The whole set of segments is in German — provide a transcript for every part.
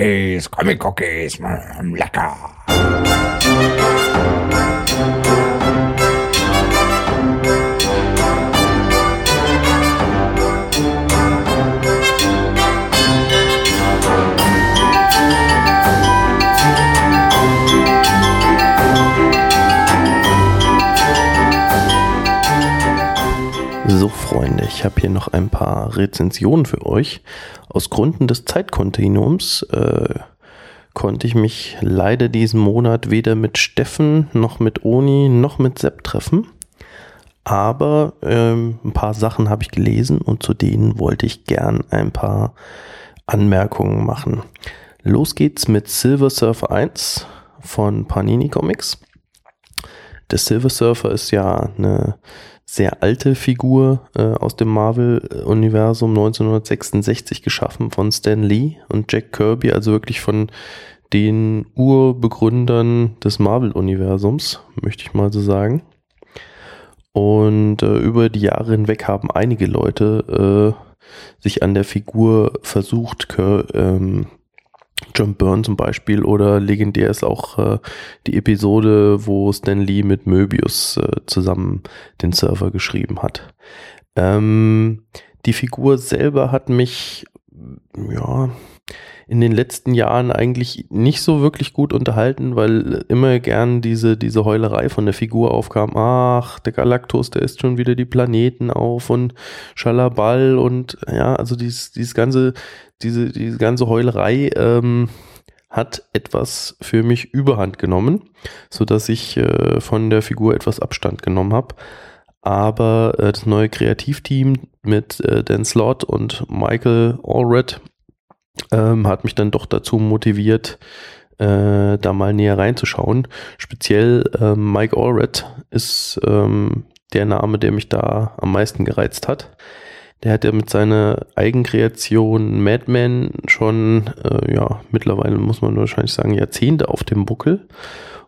Cookies, Comic Cookies, lecker. So, Freunde, ich habe hier noch ein paar Rezensionen für euch. Aus Gründen des Zeitkontinuums äh, konnte ich mich leider diesen Monat weder mit Steffen noch mit Oni noch mit Sepp treffen. Aber ähm, ein paar Sachen habe ich gelesen und zu denen wollte ich gern ein paar Anmerkungen machen. Los geht's mit Silver Surfer 1 von Panini Comics. Der Silver Surfer ist ja eine sehr alte Figur äh, aus dem Marvel-Universum 1966 geschaffen von Stan Lee und Jack Kirby, also wirklich von den Urbegründern des Marvel-Universums, möchte ich mal so sagen. Und äh, über die Jahre hinweg haben einige Leute äh, sich an der Figur versucht, ähm, John Byrne zum Beispiel oder legendär ist auch äh, die Episode, wo Stan Lee mit Möbius äh, zusammen den Server geschrieben hat. Ähm, die Figur selber hat mich ja in den letzten Jahren eigentlich nicht so wirklich gut unterhalten, weil immer gern diese, diese Heulerei von der Figur aufkam. Ach, der Galactus, der isst schon wieder die Planeten auf und Schalaball und ja, also dieses, dieses ganze, diese, diese ganze Heulerei ähm, hat etwas für mich überhand genommen, so dass ich äh, von der Figur etwas Abstand genommen habe. Aber äh, das neue Kreativteam mit äh, Dan Slott und Michael Allred ähm, hat mich dann doch dazu motiviert, äh, da mal näher reinzuschauen. Speziell ähm, Mike Allred ist ähm, der Name, der mich da am meisten gereizt hat. Der hat ja mit seiner Eigenkreation Madman schon, äh, ja, mittlerweile muss man wahrscheinlich sagen, Jahrzehnte auf dem Buckel.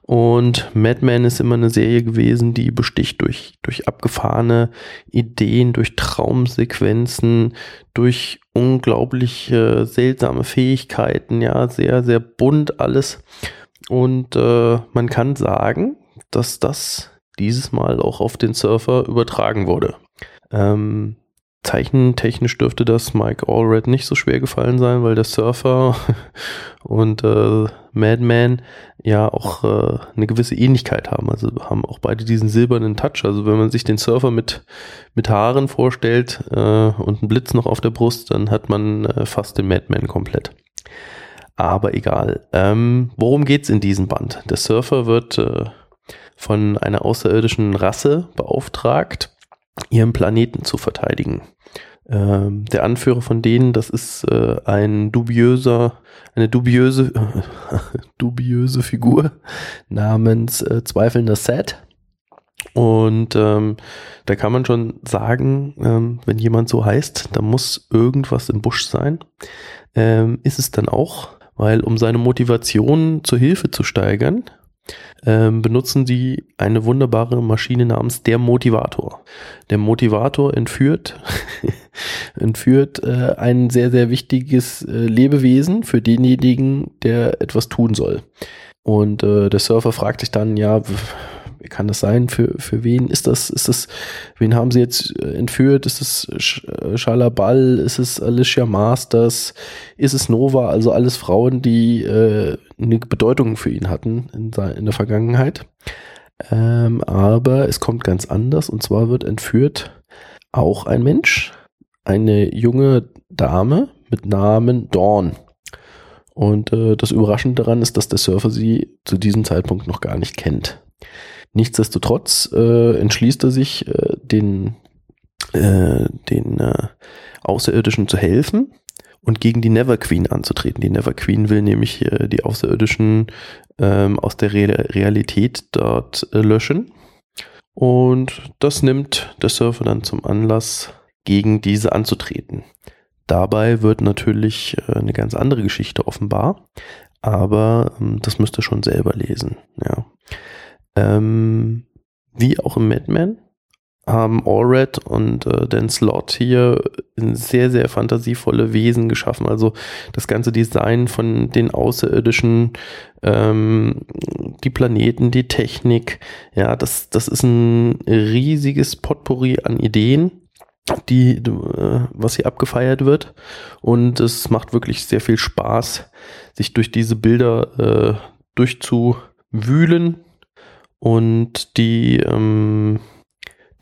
Und Madman ist immer eine Serie gewesen, die besticht durch, durch abgefahrene Ideen, durch Traumsequenzen, durch unglaublich äh, seltsame Fähigkeiten, ja, sehr, sehr bunt alles. Und äh, man kann sagen, dass das dieses Mal auch auf den Surfer übertragen wurde. Ähm, Zeichentechnisch dürfte das Mike Allred nicht so schwer gefallen sein, weil der Surfer und äh, Madman ja auch äh, eine gewisse Ähnlichkeit haben. Also haben auch beide diesen silbernen Touch. Also wenn man sich den Surfer mit, mit Haaren vorstellt äh, und einen Blitz noch auf der Brust, dann hat man äh, fast den Madman komplett. Aber egal. Ähm, worum geht's in diesem Band? Der Surfer wird äh, von einer außerirdischen Rasse beauftragt, ihren Planeten zu verteidigen. Ähm, der Anführer von denen, das ist äh, ein dubiöser, eine dubiöse, äh, dubiöse Figur namens äh, zweifelnder Set. Und ähm, da kann man schon sagen, ähm, wenn jemand so heißt, da muss irgendwas im Busch sein. Ähm, ist es dann auch, weil um seine Motivation zur Hilfe zu steigern, ähm, benutzen sie eine wunderbare Maschine namens der Motivator. Der Motivator entführt, entführt äh, ein sehr, sehr wichtiges äh, Lebewesen für denjenigen, der etwas tun soll. Und äh, der Surfer fragt sich dann, ja, wie kann das sein? Für, für wen ist das? Ist das, wen haben sie jetzt äh, entführt? Ist es äh, Schalabal? Ist es Alicia Masters? Ist es Nova? Also alles Frauen, die äh, eine Bedeutung für ihn hatten in, in der Vergangenheit. Ähm, aber es kommt ganz anders und zwar wird entführt auch ein Mensch, eine junge Dame mit Namen Dawn. Und äh, das Überraschende daran ist, dass der Surfer sie zu diesem Zeitpunkt noch gar nicht kennt. Nichtsdestotrotz äh, entschließt er sich, äh, den, äh, den äh, Außerirdischen zu helfen und gegen die Never Queen anzutreten. Die Never Queen will nämlich äh, die Außerirdischen ähm, aus der Re Realität dort äh, löschen. Und das nimmt der Surfer dann zum Anlass, gegen diese anzutreten. Dabei wird natürlich äh, eine ganz andere Geschichte offenbar, aber ähm, das müsst ihr schon selber lesen. Ja. Ähm, wie auch im Madman haben Allred und äh, Dan Slot hier sehr, sehr fantasievolle Wesen geschaffen. Also das ganze Design von den Außerirdischen, ähm, die Planeten, die Technik, ja, das, das ist ein riesiges Potpourri an Ideen die, äh, was hier abgefeiert wird. Und es macht wirklich sehr viel Spaß, sich durch diese Bilder äh, durchzuwühlen und die, ähm,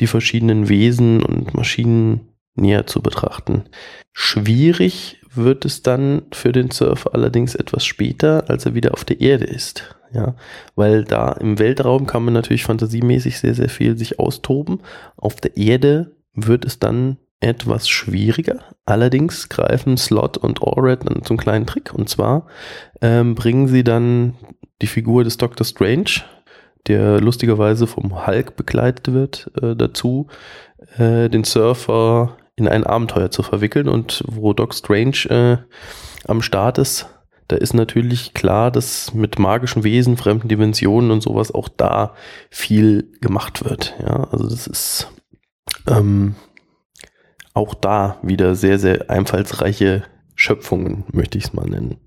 die verschiedenen Wesen und Maschinen näher zu betrachten. Schwierig wird es dann für den Surfer allerdings etwas später, als er wieder auf der Erde ist. Ja, weil da im Weltraum kann man natürlich fantasiemäßig sehr, sehr viel sich austoben. Auf der Erde wird es dann etwas schwieriger. Allerdings greifen Slot und Allred dann zum kleinen Trick. Und zwar ähm, bringen sie dann die Figur des Doctor Strange, der lustigerweise vom Hulk begleitet wird, äh, dazu, äh, den Surfer in ein Abenteuer zu verwickeln. Und wo Doc Strange äh, am Start ist, da ist natürlich klar, dass mit magischen Wesen, fremden Dimensionen und sowas auch da viel gemacht wird. Ja, also das ist ähm, auch da wieder sehr, sehr einfallsreiche Schöpfungen, möchte ich es mal nennen.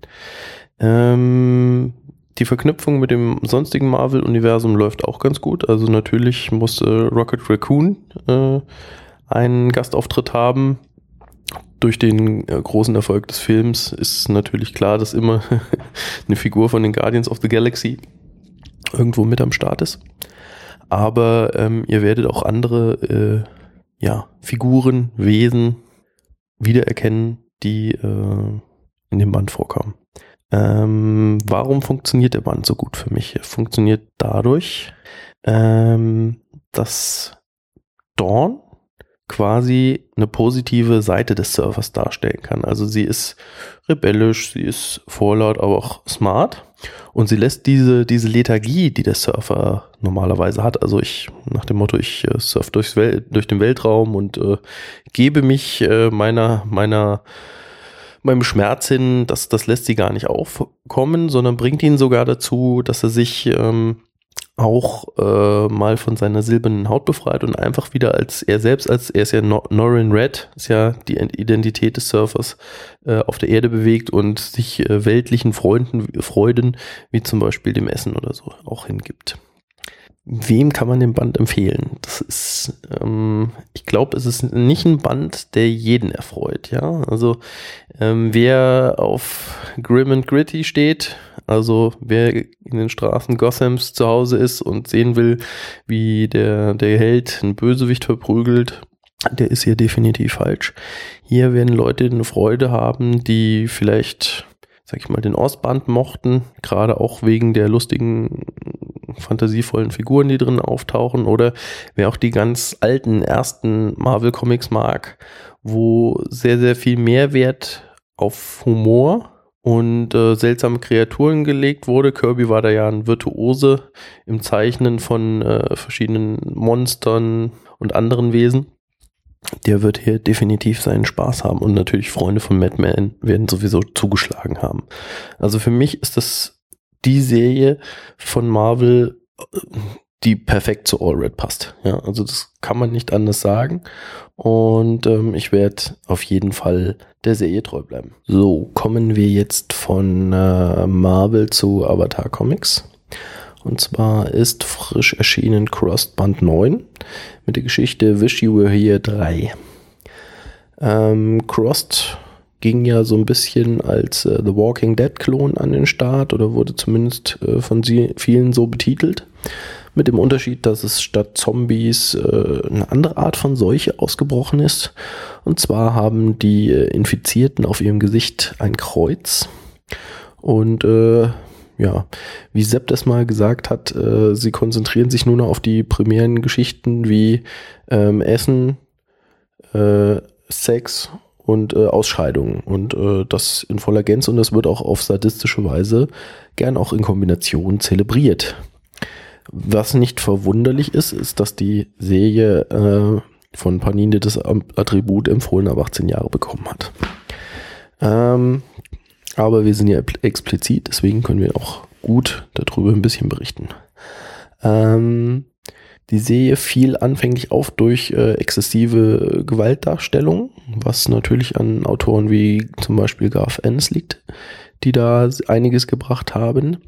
Ähm, die Verknüpfung mit dem sonstigen Marvel-Universum läuft auch ganz gut. Also natürlich musste Rocket Raccoon äh, einen Gastauftritt haben. Durch den äh, großen Erfolg des Films ist natürlich klar, dass immer eine Figur von den Guardians of the Galaxy irgendwo mit am Start ist. Aber ähm, ihr werdet auch andere äh, ja, Figuren, Wesen wiedererkennen, die äh, in dem Band vorkommen. Ähm, warum funktioniert der Band so gut für mich? Er funktioniert dadurch, ähm, dass Dawn quasi eine positive Seite des Servers darstellen kann. Also sie ist rebellisch, sie ist vorlaut, aber auch smart. Und sie lässt diese, diese Lethargie, die der Surfer normalerweise hat, also ich, nach dem Motto, ich äh, surf durchs Wel durch den Weltraum und äh, gebe mich äh, meiner, meiner, meinem Schmerz hin, das, das lässt sie gar nicht aufkommen, sondern bringt ihn sogar dazu, dass er sich ähm, auch äh, mal von seiner silbernen Haut befreit und einfach wieder als er selbst, als er ist ja Nor Norin Red, ist ja die Identität des Surfers, äh, auf der Erde bewegt und sich äh, weltlichen Freunden, Freuden, wie zum Beispiel dem Essen oder so, auch hingibt. Wem kann man den Band empfehlen? Das ist, ähm, ich glaube, es ist nicht ein Band, der jeden erfreut, ja. Also ähm, wer auf Grim and Gritty steht, also wer in den Straßen Gothams zu Hause ist und sehen will, wie der, der Held einen Bösewicht verprügelt, der ist hier definitiv falsch. Hier werden Leute eine Freude haben, die vielleicht, sag ich mal, den Ostband mochten, gerade auch wegen der lustigen, fantasievollen Figuren, die drin auftauchen, oder wer auch die ganz alten ersten Marvel Comics mag, wo sehr, sehr viel Mehrwert auf Humor und äh, seltsame Kreaturen gelegt wurde. Kirby war da ja ein Virtuose im Zeichnen von äh, verschiedenen Monstern und anderen Wesen. Der wird hier definitiv seinen Spaß haben und natürlich Freunde von Madman werden sowieso zugeschlagen haben. Also für mich ist das die Serie von Marvel, die perfekt zu All Red passt. Ja, also das kann man nicht anders sagen. Und ähm, ich werde auf jeden Fall der Serie treu bleiben. So, kommen wir jetzt von äh, Marvel zu Avatar Comics. Und zwar ist frisch erschienen Crossed Band 9 mit der Geschichte Wish You Were Here 3. Ähm, Crossed ging ja so ein bisschen als äh, The Walking Dead Klon an den Start oder wurde zumindest äh, von sie, vielen so betitelt. Mit dem Unterschied, dass es statt Zombies äh, eine andere Art von Seuche ausgebrochen ist. Und zwar haben die äh, Infizierten auf ihrem Gesicht ein Kreuz. Und äh, ja, wie Sepp das mal gesagt hat, äh, sie konzentrieren sich nur noch auf die primären Geschichten wie ähm, Essen, äh, Sex und äh, Ausscheidungen und äh, das in voller Gänze und das wird auch auf sadistische Weise gern auch in Kombination zelebriert. Was nicht verwunderlich ist, ist, dass die Serie äh, von Panini das Attribut empfohlen ab 18 Jahre bekommen hat. Ähm, aber wir sind ja explizit, deswegen können wir auch gut darüber ein bisschen berichten. Ähm, Die Serie fiel anfänglich auf durch äh, exzessive Gewaltdarstellung, was natürlich an Autoren wie zum Beispiel Garth Ennis liegt, die da einiges gebracht haben.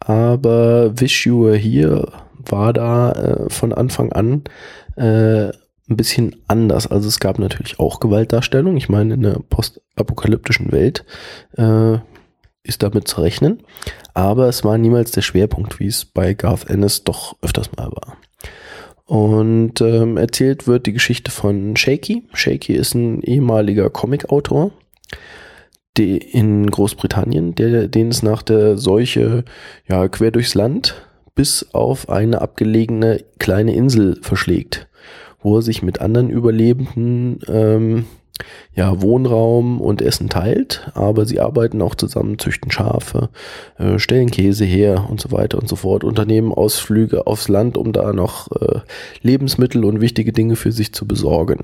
Aber Wish Here war da äh, von Anfang an äh, ein bisschen anders. Also es gab natürlich auch Gewaltdarstellung. Ich meine, in der postapokalyptischen Welt äh, ist damit zu rechnen. Aber es war niemals der Schwerpunkt, wie es bei Garth Ennis doch öfters mal war. Und ähm, erzählt wird die Geschichte von Shaky. Shaky ist ein ehemaliger Comicautor in Großbritannien, der, den es nach der Seuche ja, quer durchs Land bis auf eine abgelegene kleine Insel verschlägt wo er sich mit anderen Überlebenden ähm, ja, Wohnraum und Essen teilt, aber sie arbeiten auch zusammen, züchten Schafe, äh, stellen Käse her und so weiter und so fort, unternehmen Ausflüge aufs Land, um da noch äh, Lebensmittel und wichtige Dinge für sich zu besorgen.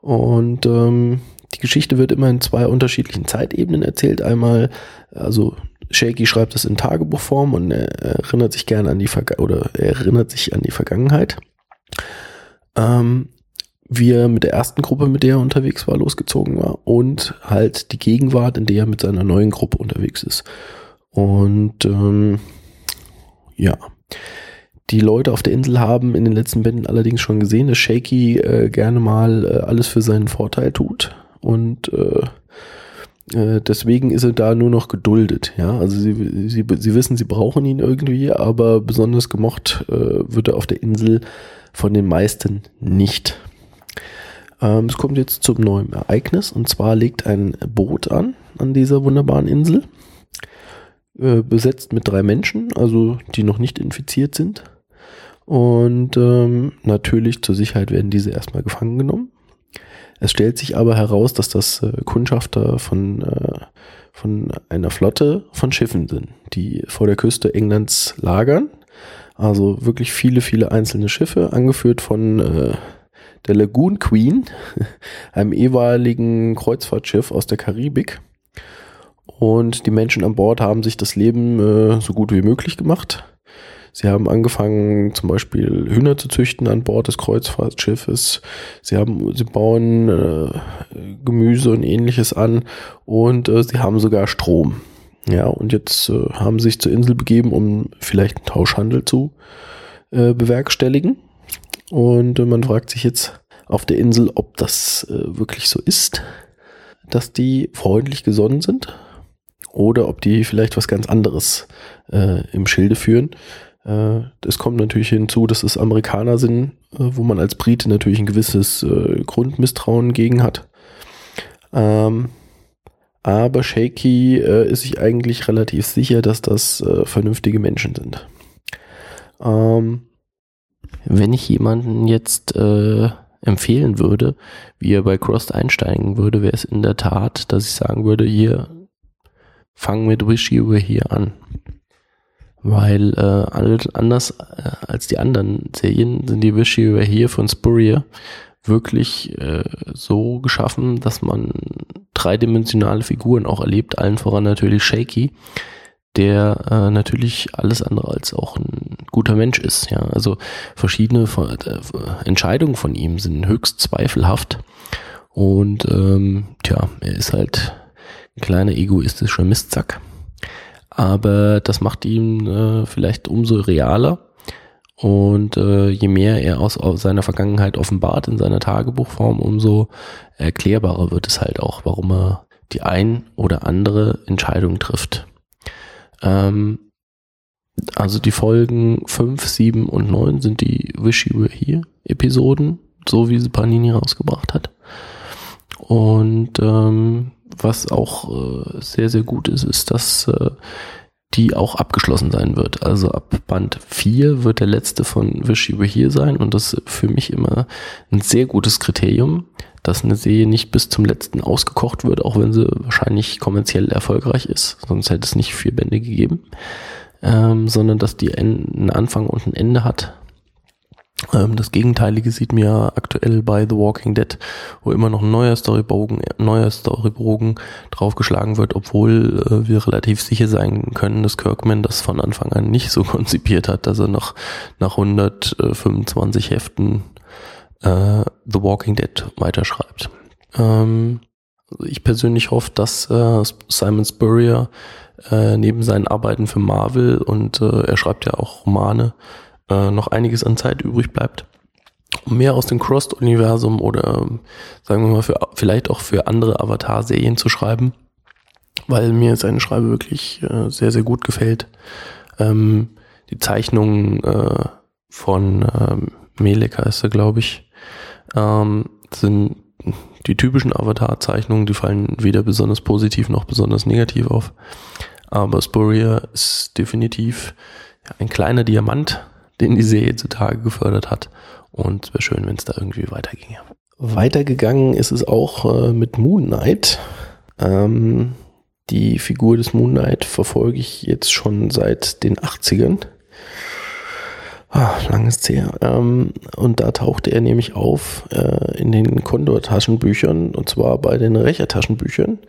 Und ähm, die Geschichte wird immer in zwei unterschiedlichen Zeitebenen erzählt. Einmal, also Shaky schreibt es in Tagebuchform und er erinnert sich gerne an die Verga oder er erinnert sich an die Vergangenheit ähm, wie er mit der ersten Gruppe, mit der er unterwegs war, losgezogen war und halt die Gegenwart, in der er mit seiner neuen Gruppe unterwegs ist. Und ähm, ja, die Leute auf der Insel haben in den letzten Bänden allerdings schon gesehen, dass Shaky äh, gerne mal äh, alles für seinen Vorteil tut und äh, äh deswegen ist er da nur noch geduldet. Ja, also sie, sie, sie wissen, sie brauchen ihn irgendwie, aber besonders gemocht äh, wird er auf der Insel von den meisten nicht. Ähm, es kommt jetzt zum neuen Ereignis und zwar legt ein Boot an an dieser wunderbaren Insel, äh, besetzt mit drei Menschen, also die noch nicht infiziert sind. Und ähm, natürlich zur Sicherheit werden diese erstmal gefangen genommen. Es stellt sich aber heraus, dass das äh, Kundschafter von, äh, von einer Flotte von Schiffen sind, die vor der Küste Englands lagern also wirklich viele, viele einzelne Schiffe, angeführt von äh, der Lagoon Queen, einem ehemaligen Kreuzfahrtschiff aus der Karibik. Und die Menschen an Bord haben sich das Leben äh, so gut wie möglich gemacht. Sie haben angefangen, zum Beispiel Hühner zu züchten an Bord des Kreuzfahrtschiffes. Sie haben, sie bauen äh, Gemüse und ähnliches an und äh, sie haben sogar Strom. Ja, und jetzt äh, haben sich zur Insel begeben, um vielleicht einen Tauschhandel zu äh, bewerkstelligen. Und äh, man fragt sich jetzt auf der Insel, ob das äh, wirklich so ist, dass die freundlich gesonnen sind oder ob die vielleicht was ganz anderes äh, im Schilde führen. Äh, es kommt natürlich hinzu, dass es Amerikaner sind, wo man als Brite natürlich ein gewisses Grundmisstrauen gegen hat. Ähm, aber Shaky äh, ist sich eigentlich relativ sicher, dass das äh, vernünftige Menschen sind. Wenn ich jemanden jetzt äh, empfehlen würde, wie er bei Crossed einsteigen würde, wäre es in der Tat, dass ich sagen würde, hier, fang mit Wish You Were Here an. Weil äh, anders äh, als die anderen Serien sind die Wish You Were Here von Spurrier wirklich äh, so geschaffen, dass man dreidimensionale Figuren auch erlebt, allen voran natürlich Shaky, der äh, natürlich alles andere als auch ein guter Mensch ist. Ja, also verschiedene von, äh, Entscheidungen von ihm sind höchst zweifelhaft und ähm, tja, er ist halt ein kleiner egoistischer Mistsack. Aber das macht ihn äh, vielleicht umso realer und äh, je mehr er aus, aus seiner Vergangenheit offenbart in seiner Tagebuchform, umso erklärbarer wird es halt auch, warum er die ein oder andere Entscheidung trifft. Ähm, also die Folgen 5, 7 und 9 sind die Wish You Were Here Episoden, so wie sie Panini rausgebracht hat. Und ähm, was auch äh, sehr, sehr gut ist, ist, dass äh, die auch abgeschlossen sein wird. Also ab Band 4 wird der letzte von Wish You Were Here sein und das ist für mich immer ein sehr gutes Kriterium, dass eine Serie nicht bis zum letzten ausgekocht wird, auch wenn sie wahrscheinlich kommerziell erfolgreich ist, sonst hätte es nicht vier Bände gegeben, ähm, sondern dass die einen Anfang und ein Ende hat. Ähm, das Gegenteilige sieht mir aktuell bei The Walking Dead, wo immer noch ein neuer Storybogen, neuer Storybogen draufgeschlagen wird, obwohl äh, wir relativ sicher sein können, dass Kirkman das von Anfang an nicht so konzipiert hat, dass er noch nach 125 Heften äh, The Walking Dead weiterschreibt. Ähm, also ich persönlich hoffe, dass äh, Simon Spurrier äh, neben seinen Arbeiten für Marvel und äh, er schreibt ja auch Romane, äh, noch einiges an Zeit übrig bleibt, um mehr aus dem Crossed-Universum oder sagen wir mal für, vielleicht auch für andere Avatar-Serien zu schreiben, weil mir seine Schreibe wirklich äh, sehr, sehr gut gefällt. Ähm, die Zeichnungen äh, von ähm, Melek heißt er, glaube ich, ähm, sind die typischen Avatar-Zeichnungen, die fallen weder besonders positiv noch besonders negativ auf. Aber Spurrier ist definitiv ein kleiner Diamant, den die Serie zutage gefördert hat. Und es wäre schön, wenn es da irgendwie weiterginge. Weitergegangen ist es auch äh, mit Moon Knight. Ähm, die Figur des Moon Knight verfolge ich jetzt schon seit den 80ern. Ah, lang ist her. Ähm, und da tauchte er nämlich auf äh, in den Condor-Taschenbüchern, und zwar bei den Rächer-Taschenbüchern,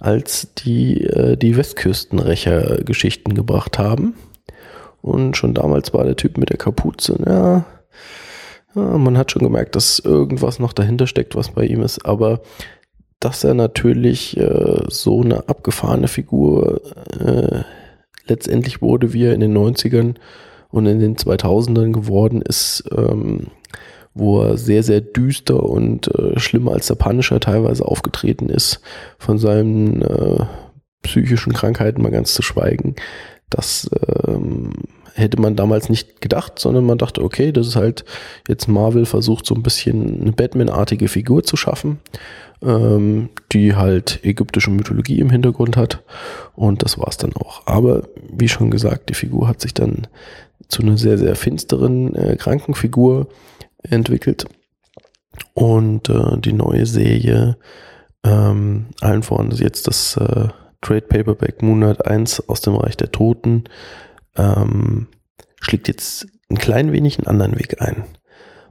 als die äh, die Westküstenrächer-Geschichten gebracht haben. Und schon damals war der Typ mit der Kapuze, ja, ja, man hat schon gemerkt, dass irgendwas noch dahinter steckt, was bei ihm ist. Aber dass er natürlich äh, so eine abgefahrene Figur äh, letztendlich wurde, wie er in den 90ern und in den 2000ern geworden ist, ähm, wo er sehr, sehr düster und äh, schlimmer als der Punisher teilweise aufgetreten ist, von seinen äh, psychischen Krankheiten mal ganz zu schweigen. Das ähm, hätte man damals nicht gedacht, sondern man dachte, okay, das ist halt jetzt Marvel versucht so ein bisschen eine Batman-artige Figur zu schaffen, ähm, die halt ägyptische Mythologie im Hintergrund hat und das war's dann auch. Aber wie schon gesagt, die Figur hat sich dann zu einer sehr, sehr finsteren äh, Krankenfigur entwickelt. Und äh, die neue Serie, ähm, allen voran ist jetzt das äh, Trade Paperback Moonlight 1 aus dem Reich der Toten, ähm, schlägt jetzt ein klein wenig einen anderen Weg ein.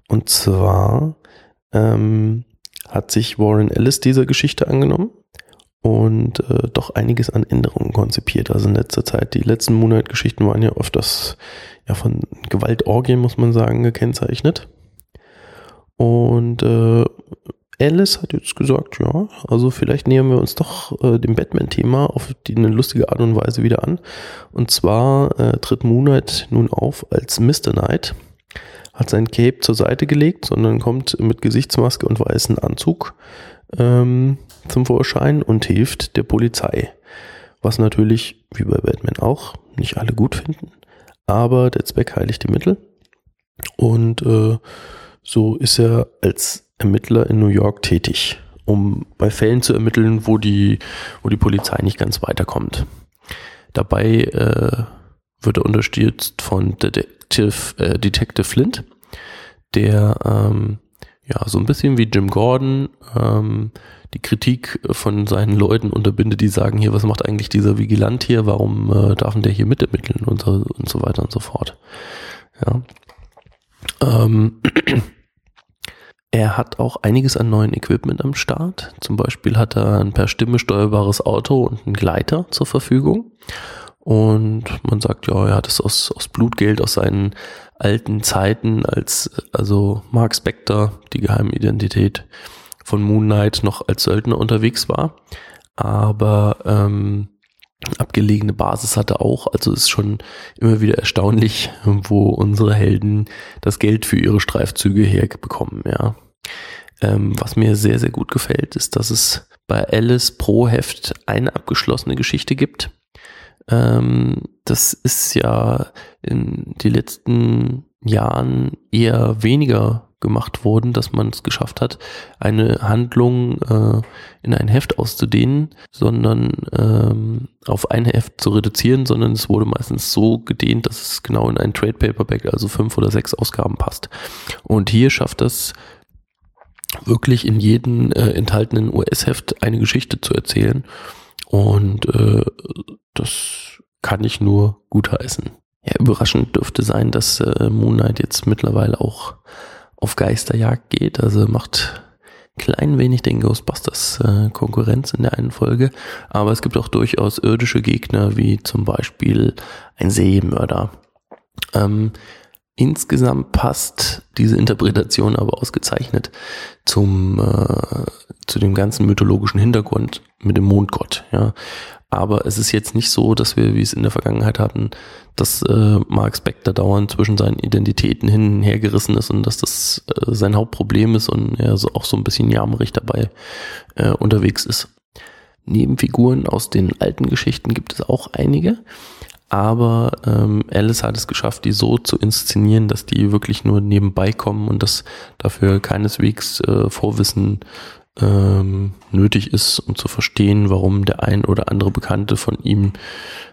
Und zwar ähm, hat sich Warren Ellis dieser Geschichte angenommen und äh, doch einiges an Änderungen konzipiert. Also in letzter Zeit, die letzten Moonlight-Geschichten waren ja oft das ja, von Gewaltorgien, muss man sagen, gekennzeichnet. Und äh, Alice hat jetzt gesagt, ja, also vielleicht nähern wir uns doch äh, dem Batman-Thema auf die, eine lustige Art und Weise wieder an. Und zwar äh, tritt Moonlight nun auf als Mr. Knight, hat sein Cape zur Seite gelegt, sondern kommt mit Gesichtsmaske und weißen Anzug ähm, zum Vorschein und hilft der Polizei. Was natürlich, wie bei Batman auch, nicht alle gut finden aber der Zweck heiligt die Mittel. Und äh, so ist er als Ermittler in New York tätig, um bei Fällen zu ermitteln, wo die, wo die Polizei nicht ganz weiterkommt. Dabei äh, wird er unterstützt von Detective, äh, Detective Flint, der ähm, ja so ein bisschen wie Jim Gordon ähm, die Kritik von seinen Leuten unterbindet, die sagen hier, was macht eigentlich dieser Vigilant hier, warum äh, darf denn der hier mitermitteln und so, und so weiter und so fort. Ja. Ähm, er hat auch einiges an neuen Equipment am Start. Zum Beispiel hat er ein per Stimme steuerbares Auto und einen Gleiter zur Verfügung. Und man sagt, ja, er hat es aus, aus Blutgeld, aus seinen alten Zeiten als, also Mark Spector, die Geheimidentität, von Moon Knight noch als Söldner unterwegs war. Aber ähm, abgelegene Basis hatte auch. Also ist schon immer wieder erstaunlich, wo unsere Helden das Geld für ihre Streifzüge herbekommen, ja. Ähm, was mir sehr, sehr gut gefällt, ist, dass es bei Alice pro Heft eine abgeschlossene Geschichte gibt. Ähm, das ist ja in den letzten Jahren eher weniger gemacht worden, dass man es geschafft hat, eine Handlung äh, in ein Heft auszudehnen, sondern ähm, auf ein Heft zu reduzieren, sondern es wurde meistens so gedehnt, dass es genau in ein Trade Paperback, also fünf oder sechs Ausgaben passt. Und hier schafft es wirklich in jedem äh, enthaltenen US-Heft eine Geschichte zu erzählen. Und äh, das kann ich nur gutheißen. Ja, überraschend dürfte sein, dass äh, Moon Knight jetzt mittlerweile auch auf Geisterjagd geht. Also macht klein wenig den Ghostbusters äh, Konkurrenz in der einen Folge. Aber es gibt auch durchaus irdische Gegner, wie zum Beispiel ein Serienmörder. Ähm, insgesamt passt diese Interpretation aber ausgezeichnet zum, äh, zu dem ganzen mythologischen Hintergrund mit dem Mondgott. Ja. Aber es ist jetzt nicht so, dass wir, wie es in der Vergangenheit hatten, dass äh, Mark Spector dauernd zwischen seinen Identitäten hin und her gerissen ist und dass das äh, sein Hauptproblem ist und er so auch so ein bisschen jammerig dabei äh, unterwegs ist. Nebenfiguren aus den alten Geschichten gibt es auch einige, aber ähm, Alice hat es geschafft, die so zu inszenieren, dass die wirklich nur nebenbei kommen und dass dafür keineswegs äh, Vorwissen ähm, nötig ist, um zu verstehen, warum der ein oder andere Bekannte von ihm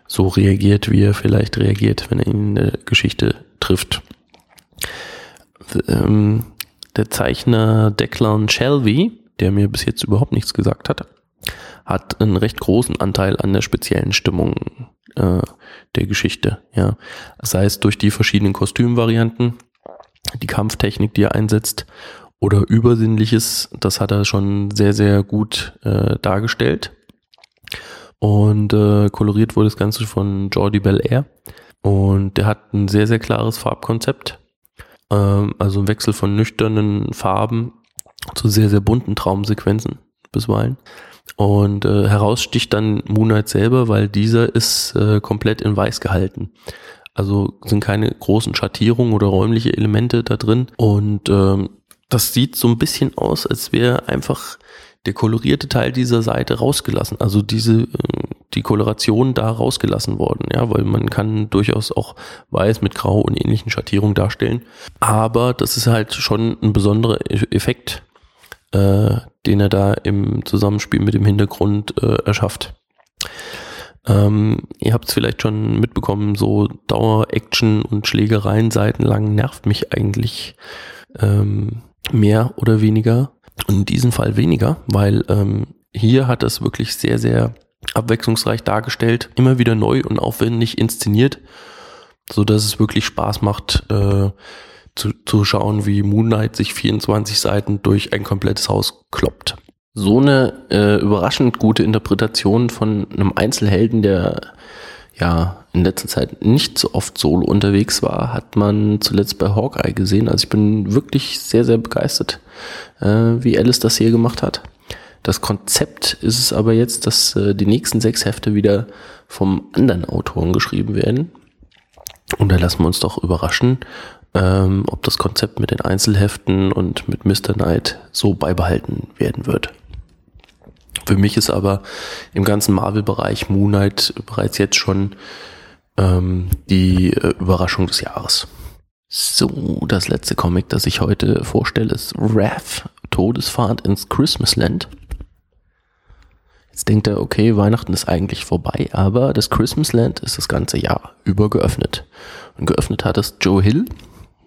so reagiert, wie er vielleicht reagiert, wenn er ihn in der Geschichte trifft. Ähm, der Zeichner Declan Shelby, der mir bis jetzt überhaupt nichts gesagt hat, hat einen recht großen Anteil an der speziellen Stimmung äh, der Geschichte. Ja, sei es durch die verschiedenen Kostümvarianten, die Kampftechnik, die er einsetzt oder Übersinnliches, das hat er schon sehr, sehr gut äh, dargestellt. Und äh, koloriert wurde das Ganze von Jordi Belair. Und der hat ein sehr, sehr klares Farbkonzept. Ähm, also ein Wechsel von nüchternen Farben zu sehr, sehr bunten Traumsequenzen bisweilen. Und äh, heraussticht dann Moonlight selber, weil dieser ist äh, komplett in weiß gehalten. Also sind keine großen Schattierungen oder räumliche Elemente da drin. Und ähm, das sieht so ein bisschen aus, als wäre einfach der kolorierte Teil dieser Seite rausgelassen. Also diese, äh, die Koloration da rausgelassen worden, ja, weil man kann durchaus auch weiß mit grau und ähnlichen Schattierungen darstellen. Aber das ist halt schon ein besonderer e-, Effekt, äh, den er da im Zusammenspiel mit dem Hintergrund äh, erschafft. Ähm, ihr habt es vielleicht schon mitbekommen, so Dauer-Action und Schlägereien seitenlang nervt mich eigentlich ähm, mehr oder weniger. Und in diesem Fall weniger, weil ähm, hier hat es wirklich sehr, sehr abwechslungsreich dargestellt, immer wieder neu und aufwendig inszeniert, so dass es wirklich Spaß macht, äh, zu, zu schauen, wie Moon Knight sich 24 Seiten durch ein komplettes Haus kloppt. So eine äh, überraschend gute Interpretation von einem Einzelhelden, der ja in letzter Zeit nicht so oft solo unterwegs war, hat man zuletzt bei Hawkeye gesehen. Also ich bin wirklich sehr, sehr begeistert, äh, wie Alice das hier gemacht hat. Das Konzept ist es aber jetzt, dass äh, die nächsten sechs Hefte wieder vom anderen Autoren geschrieben werden. Und da lassen wir uns doch überraschen, ähm, ob das Konzept mit den Einzelheften und mit Mr. Knight so beibehalten werden wird. Für mich ist aber im ganzen Marvel-Bereich Moon Knight bereits jetzt schon ähm, die äh, Überraschung des Jahres. So, das letzte Comic, das ich heute vorstelle, ist Wrath, Todesfahrt ins Christmasland. Jetzt denkt er, okay, Weihnachten ist eigentlich vorbei, aber das Christmasland ist das ganze Jahr über geöffnet. Und geöffnet hat es Joe Hill,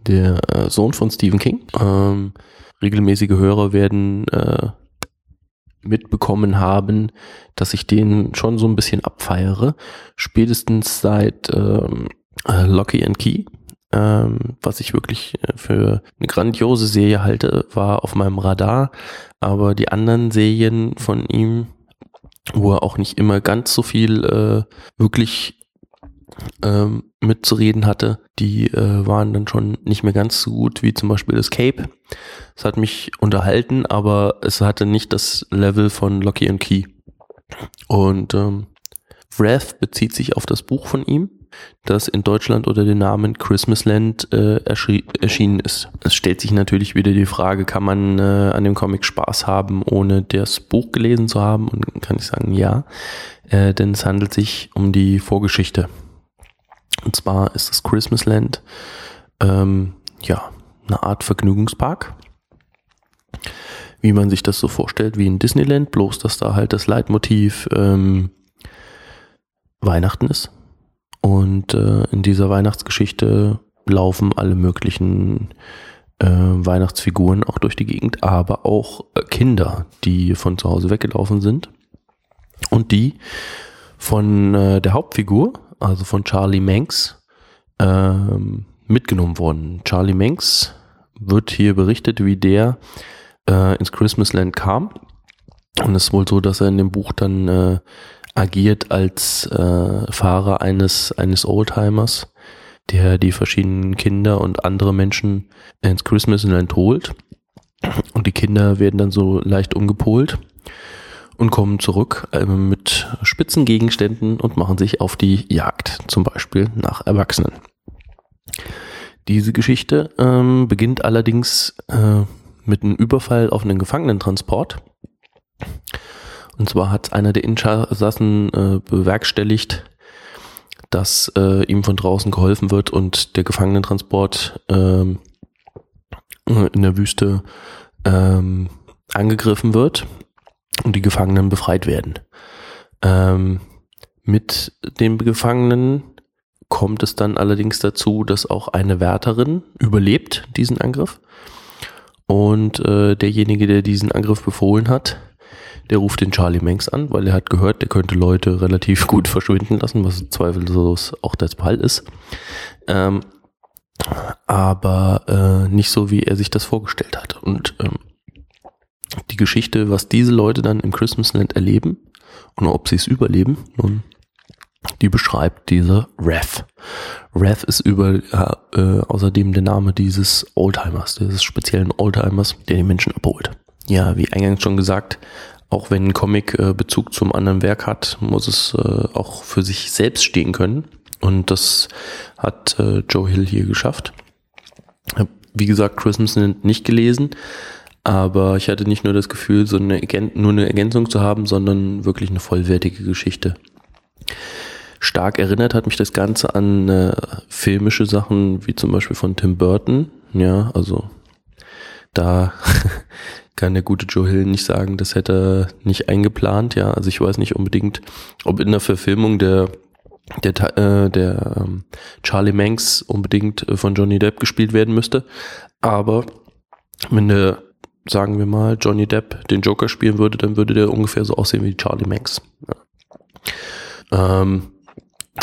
der äh, Sohn von Stephen King. Ähm, regelmäßige Hörer werden äh, mitbekommen haben, dass ich den schon so ein bisschen abfeiere. Spätestens seit ähm, äh, Locky and Key, ähm, was ich wirklich äh, für eine grandiose Serie halte, war auf meinem Radar. Aber die anderen Serien von ihm, wo er auch nicht immer ganz so viel äh, wirklich ähm, mitzureden hatte, die äh, waren dann schon nicht mehr ganz so gut wie zum Beispiel Escape. Es hat mich unterhalten, aber es hatte nicht das Level von Locky and Key. Und ähm, Wrath bezieht sich auf das Buch von ihm, das in Deutschland unter dem Namen Christmasland äh, erschienen ist. Es stellt sich natürlich wieder die Frage, kann man äh, an dem Comic Spaß haben, ohne das Buch gelesen zu haben? Und kann ich sagen, ja, äh, denn es handelt sich um die Vorgeschichte und zwar ist das Christmasland ähm, ja eine Art Vergnügungspark, wie man sich das so vorstellt wie in Disneyland, bloß dass da halt das Leitmotiv ähm, Weihnachten ist. Und äh, in dieser Weihnachtsgeschichte laufen alle möglichen äh, Weihnachtsfiguren auch durch die Gegend, aber auch äh, Kinder, die von zu Hause weggelaufen sind und die von äh, der Hauptfigur also von Charlie Manx, ähm, mitgenommen worden. Charlie Manx wird hier berichtet, wie der äh, ins Christmasland kam. Und es ist wohl so, dass er in dem Buch dann äh, agiert als äh, Fahrer eines, eines Oldtimers, der die verschiedenen Kinder und andere Menschen ins Christmasland holt. Und die Kinder werden dann so leicht umgepolt und kommen zurück äh, mit spitzen Gegenständen und machen sich auf die Jagd, zum Beispiel nach Erwachsenen. Diese Geschichte ähm, beginnt allerdings äh, mit einem Überfall auf einen Gefangenentransport. Und zwar hat einer der Insassen äh, bewerkstelligt, dass äh, ihm von draußen geholfen wird und der Gefangenentransport ähm, in der Wüste ähm, angegriffen wird und die Gefangenen befreit werden. Ähm, mit den Gefangenen kommt es dann allerdings dazu, dass auch eine Wärterin überlebt diesen Angriff. Und äh, derjenige, der diesen Angriff befohlen hat, der ruft den Charlie Manx an, weil er hat gehört, der könnte Leute relativ gut verschwinden lassen, was zweifellos auch der Fall ist. Ähm, aber äh, nicht so, wie er sich das vorgestellt hat. Und ähm, die Geschichte, was diese Leute dann im Christmasland erleben und ob sie es überleben, nun, die beschreibt diese Rev. Rev ist über äh, außerdem der Name dieses Oldtimers, dieses speziellen Oldtimers, der die Menschen abholt. Ja, wie eingangs schon gesagt, auch wenn ein Comic äh, Bezug zum anderen Werk hat, muss es äh, auch für sich selbst stehen können. Und das hat äh, Joe Hill hier geschafft. Wie gesagt, Christmas nicht gelesen, aber ich hatte nicht nur das Gefühl, so eine, nur eine Ergänzung zu haben, sondern wirklich eine vollwertige Geschichte. Stark erinnert hat mich das Ganze an äh, filmische Sachen, wie zum Beispiel von Tim Burton. Ja, also da kann der gute Joe Hill nicht sagen, das hätte er nicht eingeplant. Ja, also ich weiß nicht unbedingt, ob in der Verfilmung der der, äh, der ähm, Charlie Manx unbedingt äh, von Johnny Depp gespielt werden müsste. Aber wenn der sagen wir mal, Johnny Depp den Joker spielen würde, dann würde der ungefähr so aussehen wie Charlie Max. Ja. Ähm,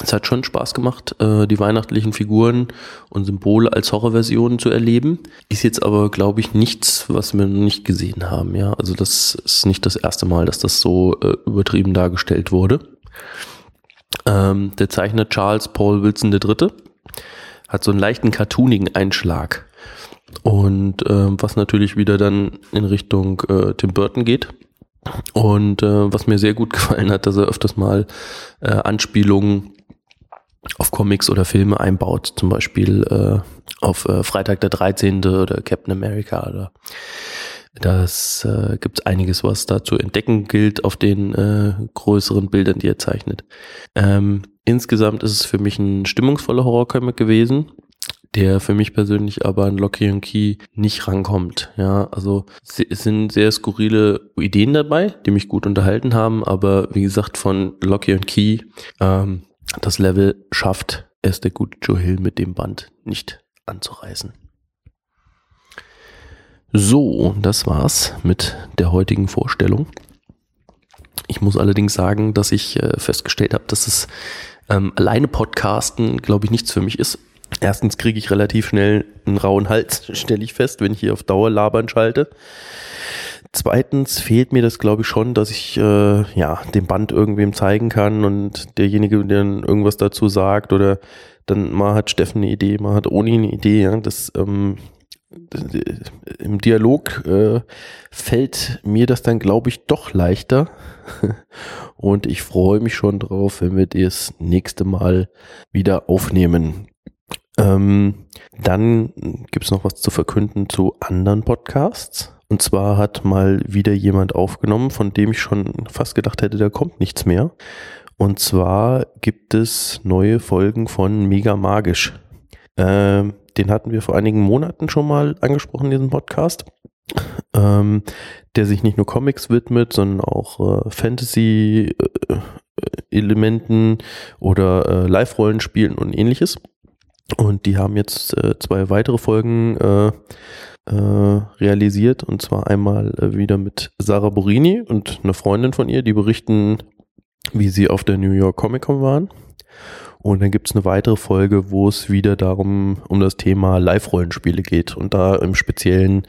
es hat schon Spaß gemacht, äh, die weihnachtlichen Figuren und Symbole als Horrorversionen zu erleben. Ist jetzt aber, glaube ich, nichts, was wir noch nicht gesehen haben. Ja, also das ist nicht das erste Mal, dass das so äh, übertrieben dargestellt wurde. Ähm, der Zeichner Charles Paul Wilson III. hat so einen leichten cartoonigen Einschlag und äh, was natürlich wieder dann in Richtung äh, Tim Burton geht. Und äh, was mir sehr gut gefallen hat, dass er öfters mal äh, Anspielungen auf Comics oder Filme einbaut, zum Beispiel äh, auf äh, Freitag der 13. oder Captain America oder das äh, gibt einiges, was da zu entdecken gilt auf den äh, größeren Bildern, die er zeichnet. Ähm, insgesamt ist es für mich ein stimmungsvoller Horrorcomic gewesen der für mich persönlich aber an Locky und Key nicht rankommt. Ja, also es sind sehr skurrile Ideen dabei, die mich gut unterhalten haben, aber wie gesagt, von Locky und Key, ähm, das Level schafft es der gute Joe Hill mit dem Band nicht anzureißen. So, das war's mit der heutigen Vorstellung. Ich muss allerdings sagen, dass ich äh, festgestellt habe, dass es ähm, alleine Podcasten, glaube ich, nichts für mich ist. Erstens kriege ich relativ schnell einen rauen Hals, stelle ich fest, wenn ich hier auf Dauer labern schalte. Zweitens fehlt mir das, glaube ich, schon, dass ich äh, ja dem Band irgendwem zeigen kann und derjenige, der dann irgendwas dazu sagt oder dann mal hat Steffen eine Idee, mal hat Oni eine Idee. Ja, das, ähm, das im Dialog äh, fällt mir das dann, glaube ich, doch leichter. und ich freue mich schon drauf, wenn wir das nächste Mal wieder aufnehmen. Ähm, dann gibt's noch was zu verkünden zu anderen Podcasts. Und zwar hat mal wieder jemand aufgenommen, von dem ich schon fast gedacht hätte, da kommt nichts mehr. Und zwar gibt es neue Folgen von Mega Magisch. Ähm, den hatten wir vor einigen Monaten schon mal angesprochen, diesen Podcast. Ähm, der sich nicht nur Comics widmet, sondern auch äh, Fantasy-Elementen äh, oder äh, Live-Rollenspielen und ähnliches. Und die haben jetzt äh, zwei weitere Folgen äh, äh, realisiert. Und zwar einmal äh, wieder mit Sarah Borini und einer Freundin von ihr, die berichten wie sie auf der New York Comic Con waren. Und dann gibt es eine weitere Folge, wo es wieder darum, um das Thema Live-Rollenspiele geht. Und da im Speziellen,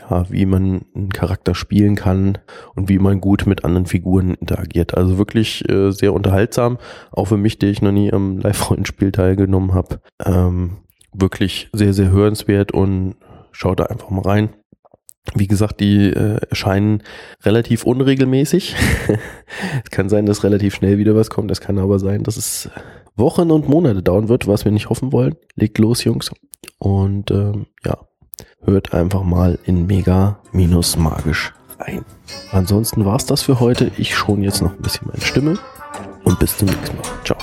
ja, wie man einen Charakter spielen kann und wie man gut mit anderen Figuren interagiert. Also wirklich äh, sehr unterhaltsam. Auch für mich, der ich noch nie am Live-Rollenspiel teilgenommen habe. Ähm, wirklich sehr, sehr hörenswert und schaut da einfach mal rein. Wie gesagt, die äh, erscheinen relativ unregelmäßig. es kann sein, dass relativ schnell wieder was kommt. Es kann aber sein, dass es Wochen und Monate dauern wird, was wir nicht hoffen wollen. Legt los, Jungs. Und ähm, ja, hört einfach mal in Mega minus magisch rein. Ansonsten war's das für heute. Ich schon jetzt noch ein bisschen meine Stimme und bis zum nächsten Mal. Ciao.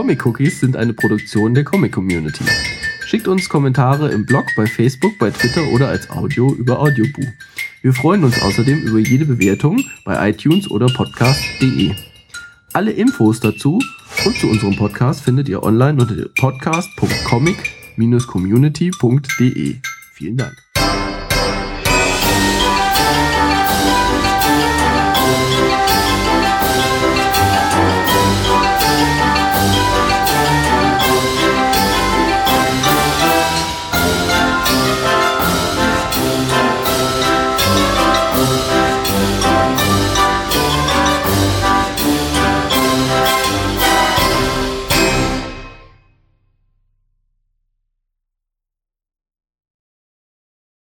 Comic Cookies sind eine Produktion der Comic Community. Schickt uns Kommentare im Blog, bei Facebook, bei Twitter oder als Audio über Audioboo. Wir freuen uns außerdem über jede Bewertung bei iTunes oder podcast.de. Alle Infos dazu und zu unserem Podcast findet ihr online unter podcast.comic-community.de. Vielen Dank.